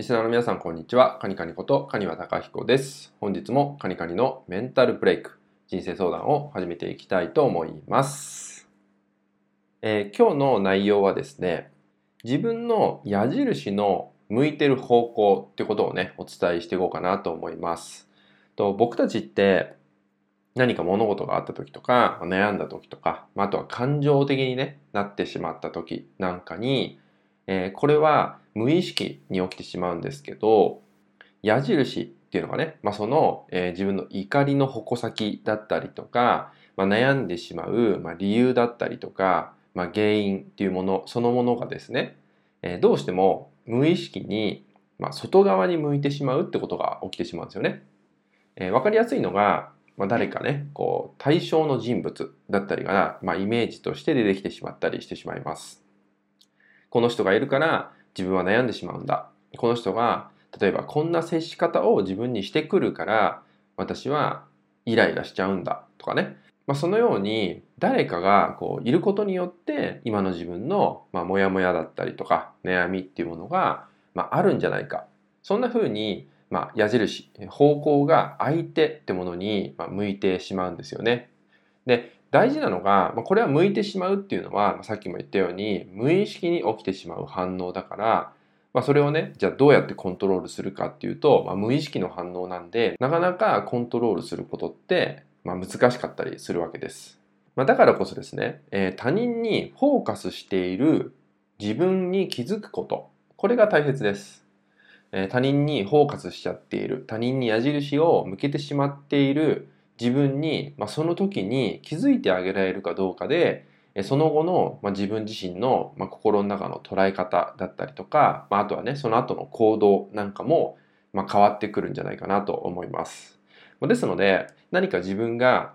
リスナーの皆さん、こんにちは。カニカニことカニワタカヒコです。本日もカニカニのメンタルブレイク、人生相談を始めていきたいと思います。えー、今日の内容はですね、自分の矢印の向いてる方向ってことをね、お伝えしていこうかなと思います。と僕たちって何か物事があった時とか、悩んだ時とか、あとは感情的に、ね、なってしまった時なんかに、えー、これは無意識に起きてしまうんですけど、矢印っていうのがね、まあ、その、えー、自分の怒りの矛先だったりとか、まあ、悩んでしまう、まあ、理由だったりとか、まあ、原因っていうものそのものがですね、えー、どうしても無意識に、まあ、外側に向いてしまうってことが起きてしまうんですよね。えー、分かりやすいのが、まあ、誰かねこう対象の人物だったりが、まあ、イメージとして出てきてしまったりしてしまいます。この人がいるから自分は悩んでしまうんだ。この人が例えばこんな接し方を自分にしてくるから私はイライラしちゃうんだとかね。まあ、そのように誰かがこういることによって今の自分のまあモヤモヤだったりとか悩みっていうものがまああるんじゃないか。そんな風にまあ、矢印、方向が相手ってものに向いてしまうんですよね。で、大事なのが、まこれは向いてしまうっていうのは、まさっきも言ったように、無意識に起きてしまう反応だから、まあ、それをね、じゃあどうやってコントロールするかっていうと、まあ、無意識の反応なんで、なかなかコントロールすることって、まあ、難しかったりするわけです。まあ、だからこそですね、えー、他人にフォーカスしている自分に気づくこと、これが大切です。え他人にフォーカスしちゃっている他人に矢印を向けてしまっている自分に、まあ、その時に気づいてあげられるかどうかでその後の、まあ、自分自身の、まあ、心の中の捉え方だったりとか、まあ、あとはねその後の行動なんかも、まあ、変わってくるんじゃないかなと思います。ですので何か自分が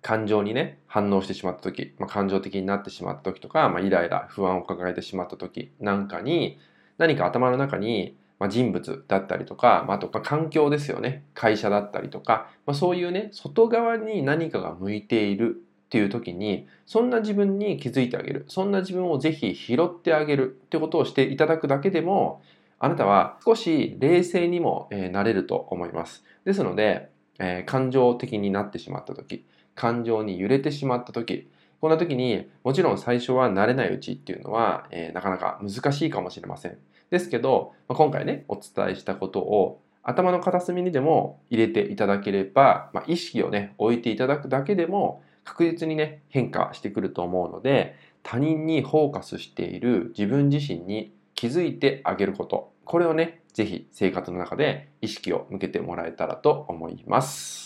感情にね反応してしまった時、まあ、感情的になってしまった時とか、まあ、イライラ不安を抱えてしまった時なんかに何か頭の中にまあ、人物だったりとか、まあ、あと環境ですよね。会社だったりとか、まあ、そういうね外側に何かが向いているっていう時にそんな自分に気づいてあげる。そんな自分をぜひ拾ってあげる。ってことをしていただくだけでもあなたは少し冷静にも、えー、なれると思います。ですので、えー、感情的になってしまった時感情に揺れてしまった時こんな時にもちろん最初は慣れないうちっていうのは、えー、なかなか難しいかもしれませんですけど、まあ、今回ね、お伝えしたことを頭の片隅にでも入れていただければ、まあ、意識をね、置いていただくだけでも確実にね、変化してくると思うので、他人にフォーカスしている自分自身に気づいてあげること。これをね、ぜひ生活の中で意識を向けてもらえたらと思います。